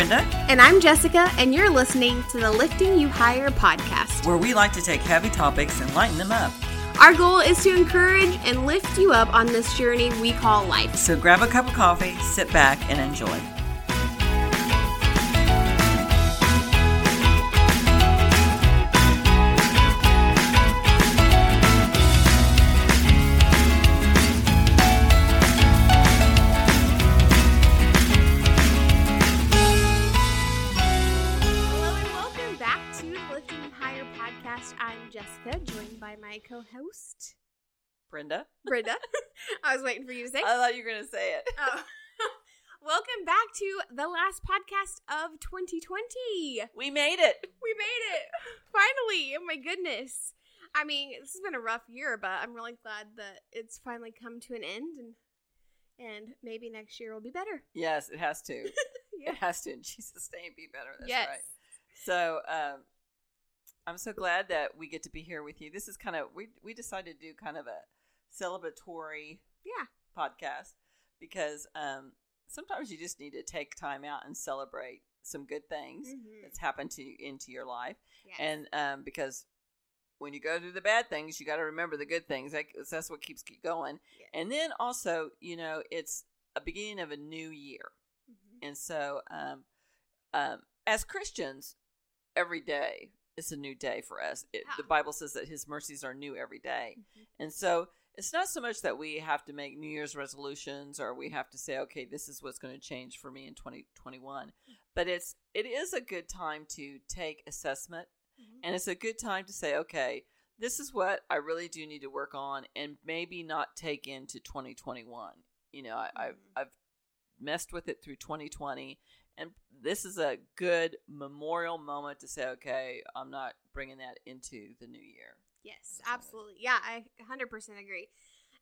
Brenda, And I'm Jessica, and you're listening to the Lifting You Higher podcast. where we like to take heavy topics and lighten them up. Our goal is to encourage and lift you up on this journey we call life. So grab a cup of coffee, sit back, and enjoy. Brenda, Brenda. I was waiting for you to say. It. I thought you were going to say it. Oh. welcome back to the last podcast of 2020. We made it. We made it. Finally. Oh my goodness. I mean, this has been a rough year, but I'm really glad that it's finally come to an end and and maybe next year will be better. Yes, it has to. Yeah. It has to in Jesus' name be better. That's yes. right. So um, I'm so glad that we get to be here with you. This is kind of we we decided to do kind of a celebratory Yeah. podcast because um, sometimes you just need to take time out and celebrate some good things Mhm. that's happened to you into your life, Yes. and um, because when you go through the bad things, you got to remember the good things. That, that's what keeps going. Yes. And then also, you know, it's a beginning of a new year. Mhm. And so, um, um, as Christians, every day is a new day for us. It, The Bible says that His mercies are new every day. Mhm. And so, it's not so much that we have to make New Year's resolutions or we have to say, okay, this is what's going to change for me in 2021. But it's it is a good time to take assessment, Mhm. and it's a good time to say, okay, this is what I really do need to work on, and maybe not take into 2021. You know, I, I've Mhm. I've messed with it through 2020 and this is a good memorial moment to say okay i'm not bringing that into the new year Yes, absolutely. Yeah, I 100% agree.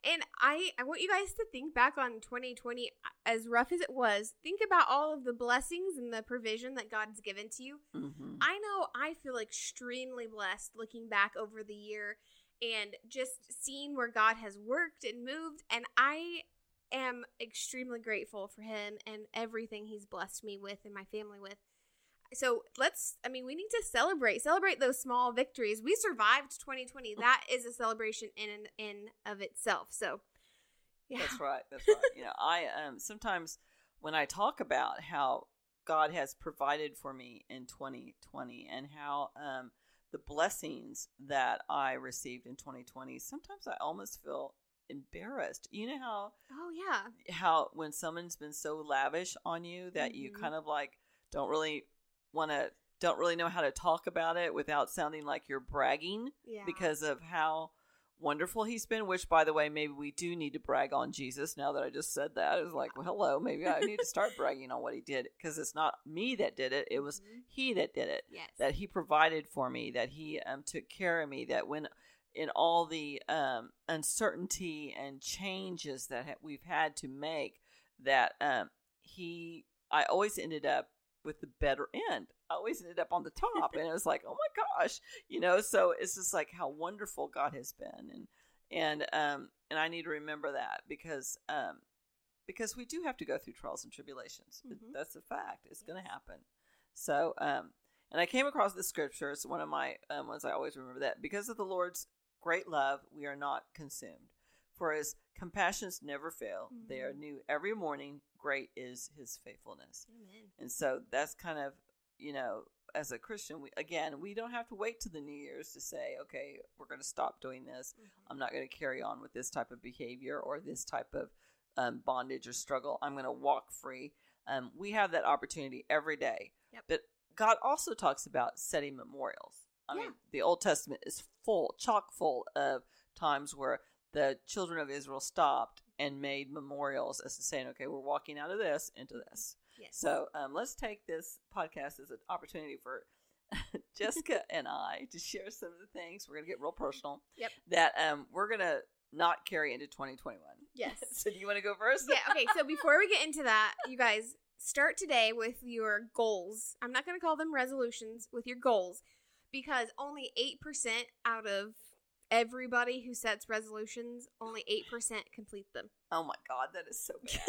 And I, I want you guys to think back on 2020, as rough as it was. Think about all of the blessings and the provision that God's given to you. mm-hmm. I know I feel extremely blessed looking back over the year and just seeing where God has worked and moved. And I am extremely grateful for Him and everything He's blessed me with and my family with. So let's, I mean, we need to celebrate, celebrate those small victories. We survived 2020. That is a celebration in and in of itself. So, yeah. that's right that's right you know i um sometimes when i talk about how god has provided for me in 2020 and how um the blessings that i received in 2020 sometimes i almost feel embarrassed you know how Oh, yeah. how when someone's been so lavish on you that you Mhm. kind of like don't really want to don't really know how to talk about it without sounding like you're bragging Yeah. because of how wonderful he's been which by the way maybe we do need to brag on jesus now that i just said that it's like well hello maybe i need to start bragging on what he did because it's not me that did it it was Mhm. he that did it yes. that he provided for me, that he um, took care of me, that when in all the um, uncertainty and changes that ha- we've had to make, that um, he, I always ended up with the better end. I always ended up on the top, and it was like, oh my gosh, you know. So it's just like how wonderful God has been, and and um and I need to remember that because um because we do have to go through trials and tribulations. Mhm. That's a fact. It's going to happen. So um and I came across the scripture. It's one of my um, ones I always remember that because of the Lord's great love, we are not consumed. For his compassions never fail; they are Mhm. new every morning. Great is his faithfulness. Amen. And so that's kind of you know, as a Christian, we again we don't have to wait to the New Year's to say, okay, we're going to stop doing this. Mhm. I'm not going to carry on with this type of behavior or this type of um, bondage or struggle. I'm going to walk free. Um, we have that opportunity every day. Yep. But God also talks about setting memorials. I Yeah. mean, the Old Testament is full, chock full of times where the children of Israel stopped and made memorials as to saying, okay, we're walking out of this into this. Yes. So um, let's take this podcast as an opportunity for Jessica and I to share some of the things. We're going to get real personal. Yep. That um, we're going to not carry into 2021. Yes. so do you want to go first? yeah, okay. So before we get into that, you guys start today with your goals. I'm not going to call them resolutions, with your goals because only 8% out of everybody who sets resolutions, only 8% complete them. Oh my God, that is so bad.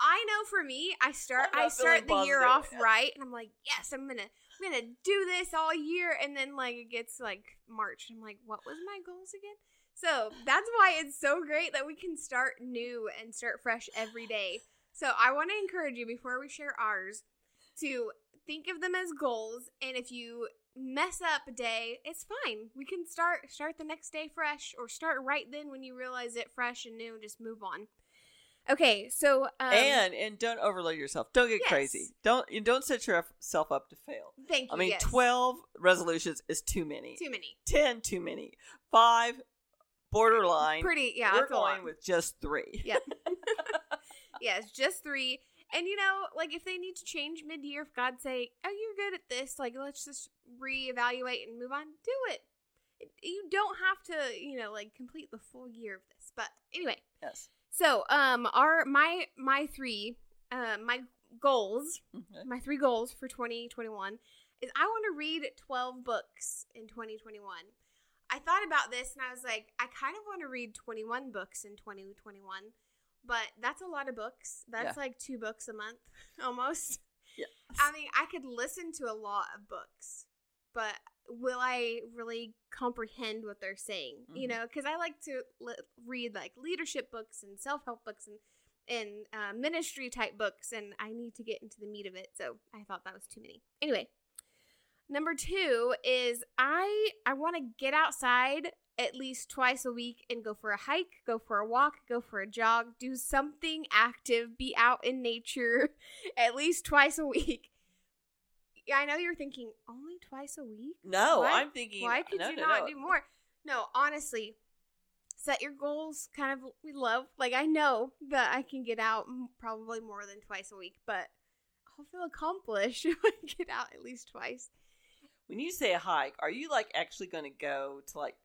I know for me, I start I start the year off right, and I'm like, yes, I'm gonna I'm gonna do this all year, and then like it gets like March, and I'm like, what was my goals again? So that's why it's so great that we can start new and start fresh every day. So I want to encourage you before we share ours to think of them as goals, and if you mess up a day, it's fine. We can start start the next day fresh, or start right then when you realize it fresh and new, and just move on. Okay, so um, and and don't overload yourself. Don't get Yes. crazy. Don't you don't set yourself up to fail. thank you. I mean, yes. twelve resolutions is too many. too many. Ten too many. Five borderline. Pretty, yeah. We're that's a lot. going with just three. Yeah. yes, just three. And you know, like if they need to change mid year, if God say, "Oh, you're good at this," like let's just reevaluate and move on, do it. You don't have to, you know, like complete the full year of this. But anyway, yes. so um, our my my three, uh, my goals, Okay. my three goals for 2021 is I want to read 12 books in 2021. I thought about this and I was like, I kind of want to read 21 books in 2021, but that's a lot of books. That's Yeah. like two books a month almost. Yeah. I mean, I could listen to a lot of books, but will I really comprehend what they're saying? You Mhm. know, because I like to li- read like leadership books and self help books and and uh, ministry type books, and I need to get into the meat of it. So I thought that was too many. Anyway, number two is I I want to get outside at least twice a week and go for a hike, go for a walk, go for a jog, do something active, be out in nature at least twice a week. I know you're thinking only twice a week. No, Why- I'm thinking. Why uh, could no, you no, not no. do more? No, honestly, set your goals kind of we love. Like I know that I can get out probably more than twice a week, but I'll feel accomplished if I get out at least twice. When you say a hike, are you like actually going to go to like,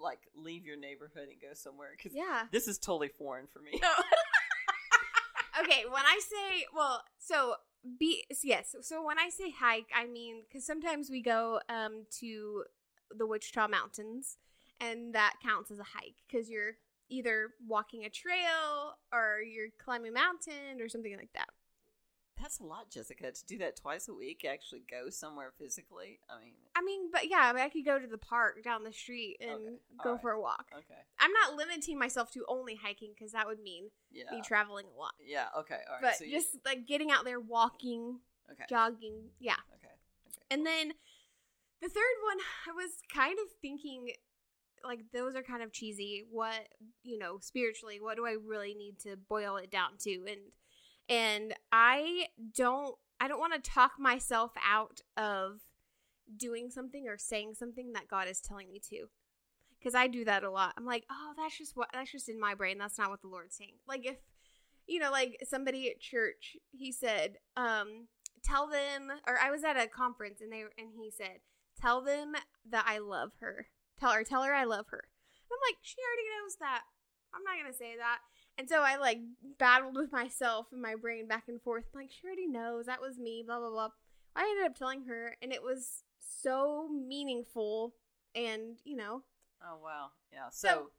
like leave your neighborhood and go somewhere? Because Yeah. this is totally foreign for me. okay, when I say, well, so be yes, so when I say hike, I mean cuz sometimes we go um to the Wichita Mountains and that counts as a hike cuz you're either walking a trail or you're climbing a mountain or something like that. That's a lot, Jessica. To do that twice a week, actually go somewhere physically. I mean, I mean, but yeah, I, mean, I could go to the park down the street and Okay, go alright. for a walk. okay, I'm not limiting myself to only hiking because that would mean yeah, me traveling a lot. yeah, okay, all right. but so you- just like getting out there, walking, okay, jogging, yeah. okay, okay. And cool. then the third one, I was kind of thinking, like those are kind of cheesy. What you know, spiritually, what do I really need to boil it down to? And and I don't, I don't want to talk myself out of doing something or saying something that God is telling me to. Because I do that a lot. I'm like, oh, that's just what that's just in my brain. That's not what the Lord's saying. Like if you know, like somebody at church, he said, um, tell them or I was at a conference and they and he said, Tell them that I love her. Tell her, tell her I love her. I'm like, she already knows that. I'm not gonna say that. And so I like battled with myself and my brain back and forth. I'm like, she already knows that was me, blah blah blah. I ended up telling her and it was so meaningful and you know Oh wow, yeah. So, So-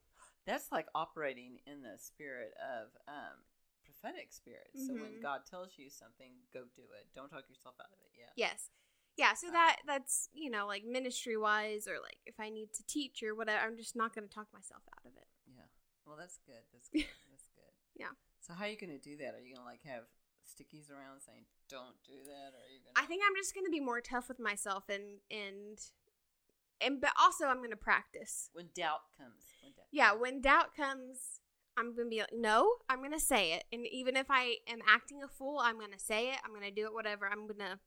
that's like operating in the spirit of um, prophetic spirit. So when Mhm. God tells you something, go do it. Don't talk yourself out of it. Yeah. Yes. Yeah, so Uh, that that's, you know, like ministry wise or like if I need to teach or whatever, I'm just not going to talk myself out of it. Yeah. Well, that's good. That's good. Yeah. So how are you going to do that? Are you going to like have stickies around saying "Don't do that"? Or are you going? I think I'm just going to be more tough with myself and and and but also I'm going to practice. when doubt comes. When doubt Yeah, comes. when doubt comes, I'm going to be like, "No, I'm going to say it." And even if I am acting a fool, I'm going to say it. I'm going to do it whatever. I'm going to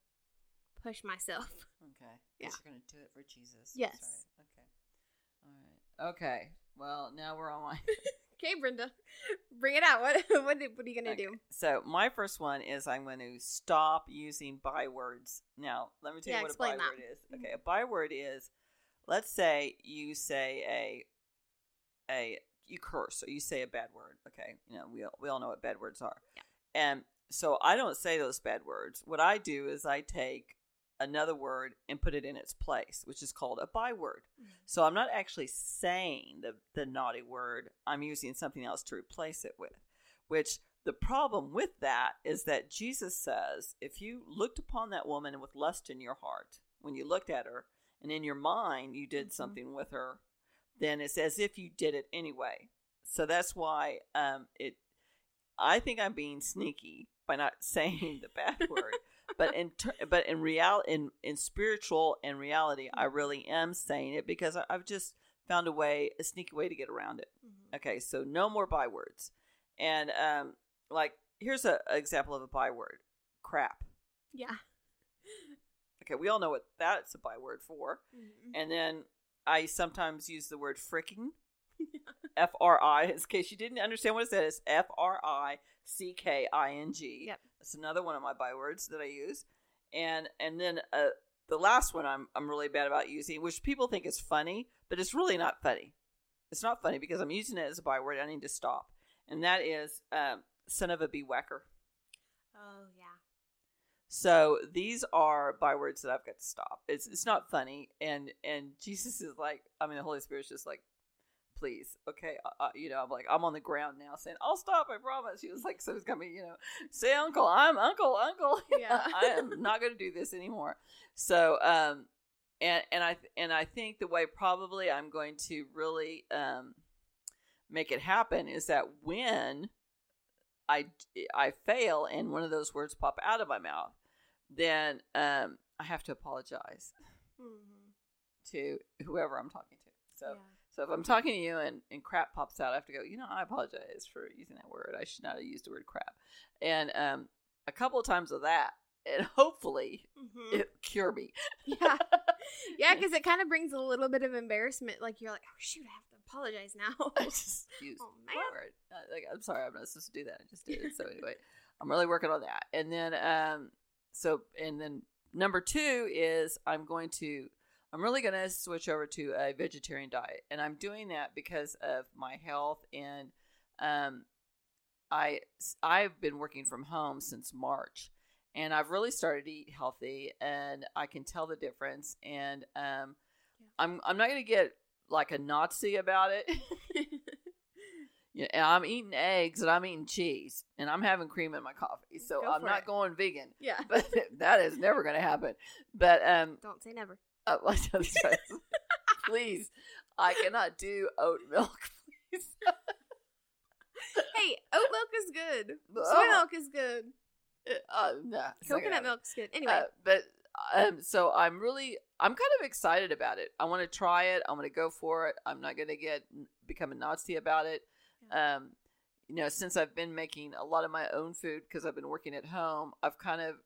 push myself. Okay. Yeah. You're going to do it for Jesus. Yes. right. Okay. All right. Okay. Well, now we're on my. Okay, Brenda. Bring it out. What what, what are you going to Okay. do? So my first one is I'm going to stop using bywords. Now, let me tell Yeah, you what a explain that. byword is. Okay, a byword is, let's say you say a, a you curse or you say a bad word. Okay, you know we all, we all know what bad words are. Yeah. And so I don't say those bad words. What I do is I take another word and put it in its place, which is called a byword. Mm. So I'm not actually saying the the naughty word. I'm using something else to replace it with, which the problem with that is that Jesus says if you looked upon that woman with lust in your heart when you looked at her and in your mind you did Mhm. something with her, then it's as if you did it anyway. So that's why um, it. I think I'm being sneaky by not saying the bad word, but in ter- but in real in in spiritual and reality, I really am saying it because I, I've just found a way, a sneaky way to get around it. Mhm. Okay, so no more bywords. And um like here's a an example of a byword. Crap. Yeah. Okay, we all know what that's a byword for. Mhm. And then I sometimes use the word fricking. F R I, in case you didn't understand what it said, it's F R I C K I N G. That's another one of my bywords that I use. And and then uh, the last one I'm I'm really bad about using, which people think is funny, but it's really not funny. It's not funny because I'm using it as a byword. I need to stop, and that is um, son of a bee whacker. Oh yeah. So these are bywords that I've got to stop. It's it's not funny, and and Jesus is like, I mean, the Holy Spirit's just like, please, okay, uh, uh, you know, I'm like, I'm on the ground now, saying, I'll stop, I promise. He was like, so he's coming, you know, say, Uncle, I'm Uncle, Uncle. Yeah. I am not going to do this anymore. So, um, and and I and I think the way probably I'm going to really um make it happen is that when I I fail and one of those words pop out of my mouth, then um, I have to apologize Mhm. to whoever I'm talking to. So yeah. So if I'm talking to you and, and crap pops out, I have to go, you know, I apologize for using that word. I should not have used the word crap. And um, a couple of times of that, and hopefully Mhm. it cure me. yeah. Yeah, because it kind of brings a little bit of embarrassment. Like you're like, oh shoot, I have to apologize now. I just used Oh, the man. word. Uh, like, I'm sorry, I'm not supposed to do that. I just did it. So anyway, I'm really working on that. And then, um, so and then number two is I'm going to, I'm really going to switch over to a vegetarian diet, and I'm doing that because of my health and, um, I I've been working from home since March, and I've really started to eat healthy, and I can tell the difference. And um, Yeah. I'm I'm not going to get like a Nazi about it. Yeah, I'm eating eggs and I'm eating cheese and I'm having cream in my coffee. So Go I'm not it. going vegan. yeah. But that is never going to happen. But um Don't say never. uh, please, I cannot do oat milk, please. Hey, oat milk is good. Soy Oh. milk is good. Uh, nah, not gonna Coconut milk milk's good. Anyway. Uh, but um, so I'm really, I'm kind of excited about it. I want to try it. I'm going to go for it. I'm not going to get become a Nazi about it. Um, you know, since I've been making a lot of my own food because I've been working at home, I've kind of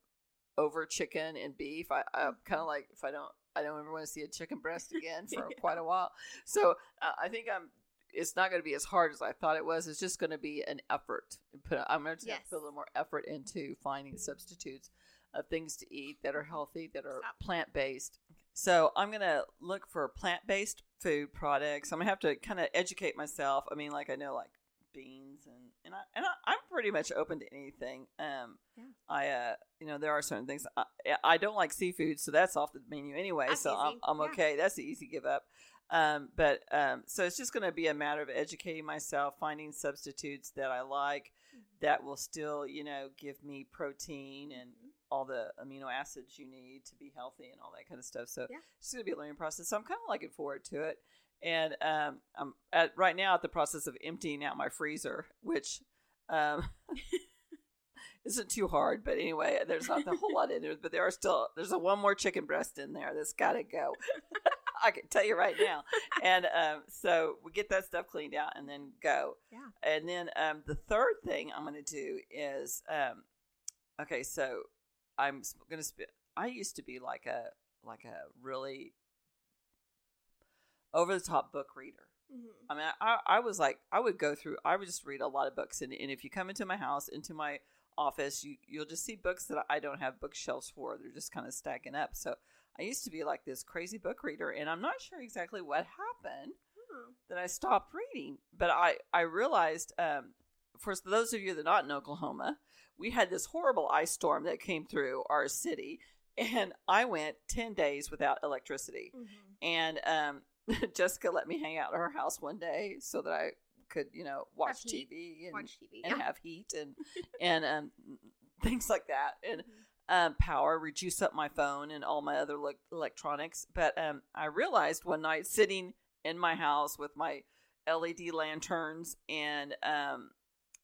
over chicken and beef. I, I'm kind of like if I don't, I don't ever want to see a chicken breast again for Yeah. quite a while. So uh, I think I'm. It's not going to be as hard as I thought it was. It's just going to be an effort. Put, I'm going to Yes. put a little more effort into finding substitutes of things to eat that are healthy, that are plant based. So I'm gonna look for plant based food products. I'm gonna have to kind of educate myself. I mean, like I know like beans and and I and I, I'm pretty much open to anything. Um, Yeah. I uh, you know, there are certain things I, I don't like seafood, so that's off the menu anyway. That's so I'm. I'm Yeah. okay. That's the easy give up. Um, but um, so it's just gonna be a matter of educating myself, finding substitutes that I like Mm-hmm. that will still, you know, give me protein and all the amino acids you need to be healthy and all that kind of stuff. So Yeah. it's going to be a learning process. So I'm kind of looking forward to it. And um, I'm at right now at the process of emptying out my freezer, which um, isn't too hard. But anyway, there's not a whole lot in there. But there are still there's a one more chicken breast in there that's got to go. I can tell you right now. And um, so we get that stuff cleaned out and then go. Yeah. And then um, the third thing I'm going to do is um, okay. So I'm going to spit. I used to be like a like a really over the top book reader. Mhm. I mean, I, I was like, I would go through, I would just read a lot of books. And, and if you come into my house, into my office, you, you'll just see books that I don't have bookshelves for. They're just kind of stacking up. So I used to be like this crazy book reader. And I'm not sure exactly what happened Hmm. that I stopped reading. But I, I realized, um, for those of you that are not in Oklahoma, we had this horrible ice storm that came through our city. And I went 10 days without electricity Mhm. and um, Jessica let me hang out at her house one day so that I could you know watch Have. TV and, Watch TV. and yeah. have heat and and um, things like that and Mhm. um, power, reduce up my phone and all my other le- electronics. But um, I realized one night sitting in my house with my LED lanterns and um,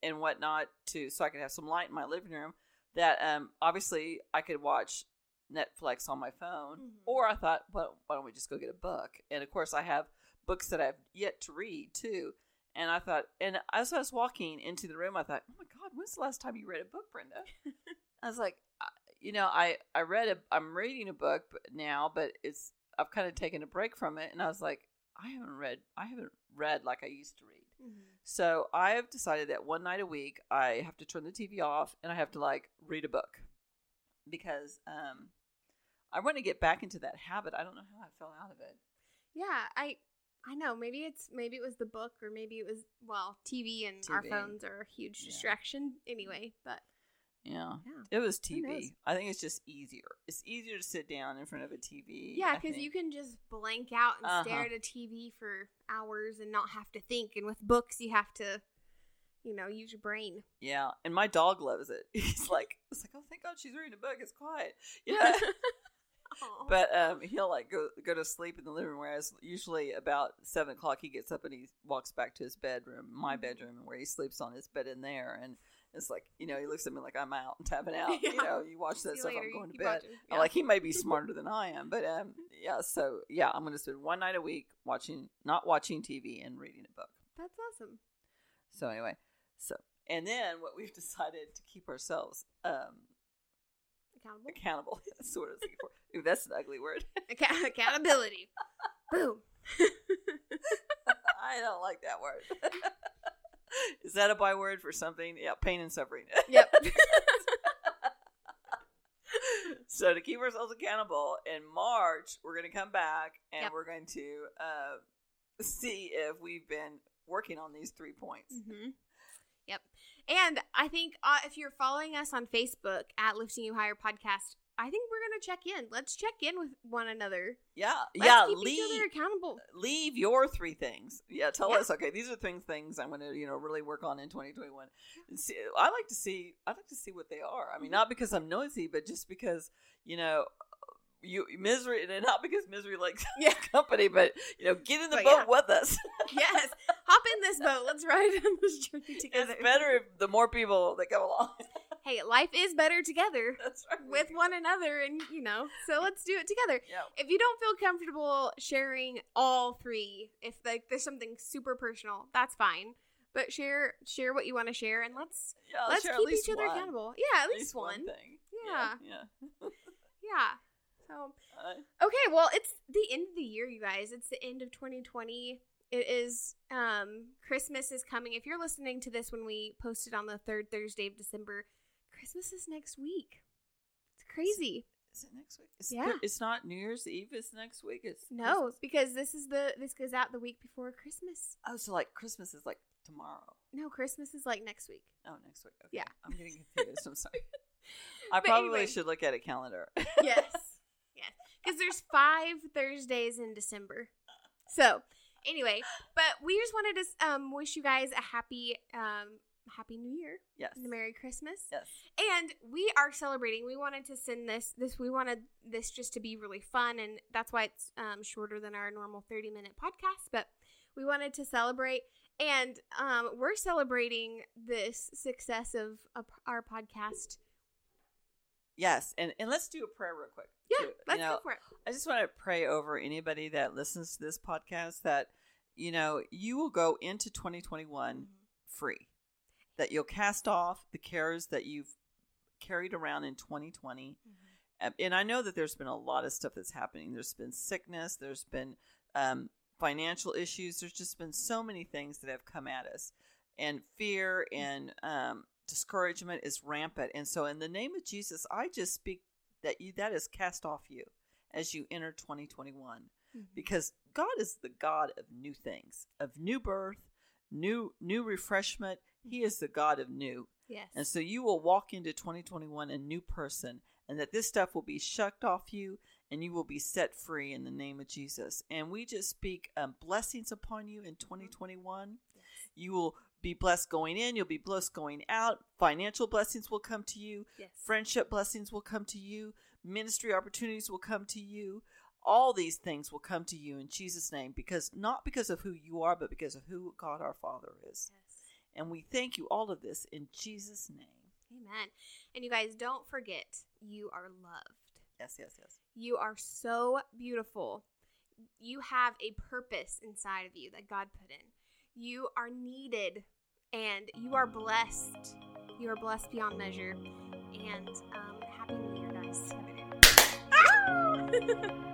and whatnot to so I could have some light in my living room that um, obviously I could watch Netflix on my phone, Mhm. or I thought, well, why don't we just go get a book? And of course, I have books that I've yet to read too. And I thought, and as I was walking into the room, I thought, oh my God, when's the last time you read a book, Brenda? I was like, I- you know, I I read a, I'm reading a book now, but it's I've kind of taken a break from it, and I was like, I haven't read, I haven't read like I used to read. Mhm. So I have decided that one night a week I have to turn the TV off and I have to like read a book because um I want to get back into that habit. I don't know how I fell out of it. Yeah, I I know. Maybe it's maybe it was the book or maybe it was well, TV and our phones are a huge Yeah. distraction anyway, but Yeah. yeah. It was TV. I think it's just easier. It's easier to sit down in front of a TV. Yeah, because you can just blank out and stare Uh-huh. at a TV for hours and not have to think. And with books, you have to, you know, use your brain. Yeah, and my dog loves it. He's like, it's like, oh, thank God she's reading a book. It's quiet. Yeah. But um, he'll like go go to sleep in the living room. Whereas usually about seven o'clock he gets up and he walks back to his bedroom, my Mhm. bedroom, where he sleeps on his bed in there. And it's like you know he looks at me like I'm out and tapping out. Yeah. You know, you watch that See stuff. later, I'm going to bed. Yeah. Like he may be smarter than I am, but um, yeah. So yeah, I'm going to spend one night a week watching, not watching TV and reading a book. That's awesome. So anyway, so and then what we've decided to keep ourselves um Accountable. accountable. That's what I was looking for. Ooh, that's an ugly word. Acca- accountability. Boom. I don't like that word. Is that a byword for something? Yeah, pain and suffering. Yep. so to keep ourselves accountable, in March we're going to come back and Yep. we're going to uh, see if we've been working on these three points. hmm Yep. And I think uh, if you're following us on Facebook at Lifting You Higher Podcast, I think we're going to check in. Let's check in with one another. Yeah, Let's yeah. keep each other Leave accountable. leave your three things. Yeah, tell Yeah. us. Okay, these are things things I'm to you know really work on in 2021. And see, I like to see. I like to see what they are. I mean, Mhm. not because I'm nosy, but just because you know. You misery, and not because misery likes Yeah. company, but you know, get in the But boat yeah. with us. yes. Hop in this boat. Let's ride on this journey together. it's better if the more people that come along. Hey, life is better together That's right. with one another, and you know, so let's do it together. Yeah, If you don't feel comfortable sharing all three, if like there's something super personal, that's fine. But share share what you want to share, and let's yeah. let's keep each other one. accountable. Yeah, at At least, one. thing. Yeah. yeah. Yeah. So Uh, okay, well, it's the end of the year, you guys. It's the end of 2020. It is um Christmas is coming. If you're listening to this when we post it on the third Thursday of December, Christmas is next week. It's crazy. is it next week? It's, Yeah. It's not New Year's Eve. It's next week. It's No, Christmas. because this is the this goes out the week before Christmas. Oh, so like Christmas is like tomorrow. No, Christmas is like next week. Oh, next week. Okay. Yeah. I'm getting confused. I'm sorry. I But probably anyway. should look at a calendar. Yes. Because there's five Thursdays in December. So, anyway, but we just wanted to um, wish you guys a happy um, happy new year yes. and a merry christmas Yes. and we are celebrating we wanted to send this this we wanted this just to be really fun and that's why it's um, shorter than our normal 30 minute podcast but we wanted to celebrate and um, we're celebrating this success of, of our podcast Yes. And and let's do a prayer real quick. yeah too. let's you know, go for it I just want to pray over anybody that listens to this podcast that you know you will go into 2021 free. That you'll cast off the cares that you've carried around in 2020. Um, and I know that there's been a lot of stuff that's happening. There's been sickness. There's been um, financial issues. There's just been so many things that have come at us, and fear and um, discouragement is rampant. And so, in the name of Jesus, I just speak that you that is cast off you as you enter 2021, Mhm. because God is the God of new things, of new birth, new new refreshment. He is the God of new. yes And so you will walk into 2021 a new person, and that this stuff will be shucked off you, and you will be set free in the name of Jesus. And we just speak um, blessings upon you in 2021. You will be blessed going in, you'll be blessed going out. Financial blessings will come to you, Yes. friendship blessings will come to you, ministry opportunities will come to you. All these things will come to you in Jesus' name because not because of who you are, but because of who God our Father is. Yes. And we thank you all of this in Jesus' name. Amen. And you guys don't forget, you are loved. Yes, yes, yes. You are so beautiful. You have a purpose inside of you that God put in. You are needed and you are blessed. You are blessed beyond measure. And um, Happy New Year, guys. Happy New Year.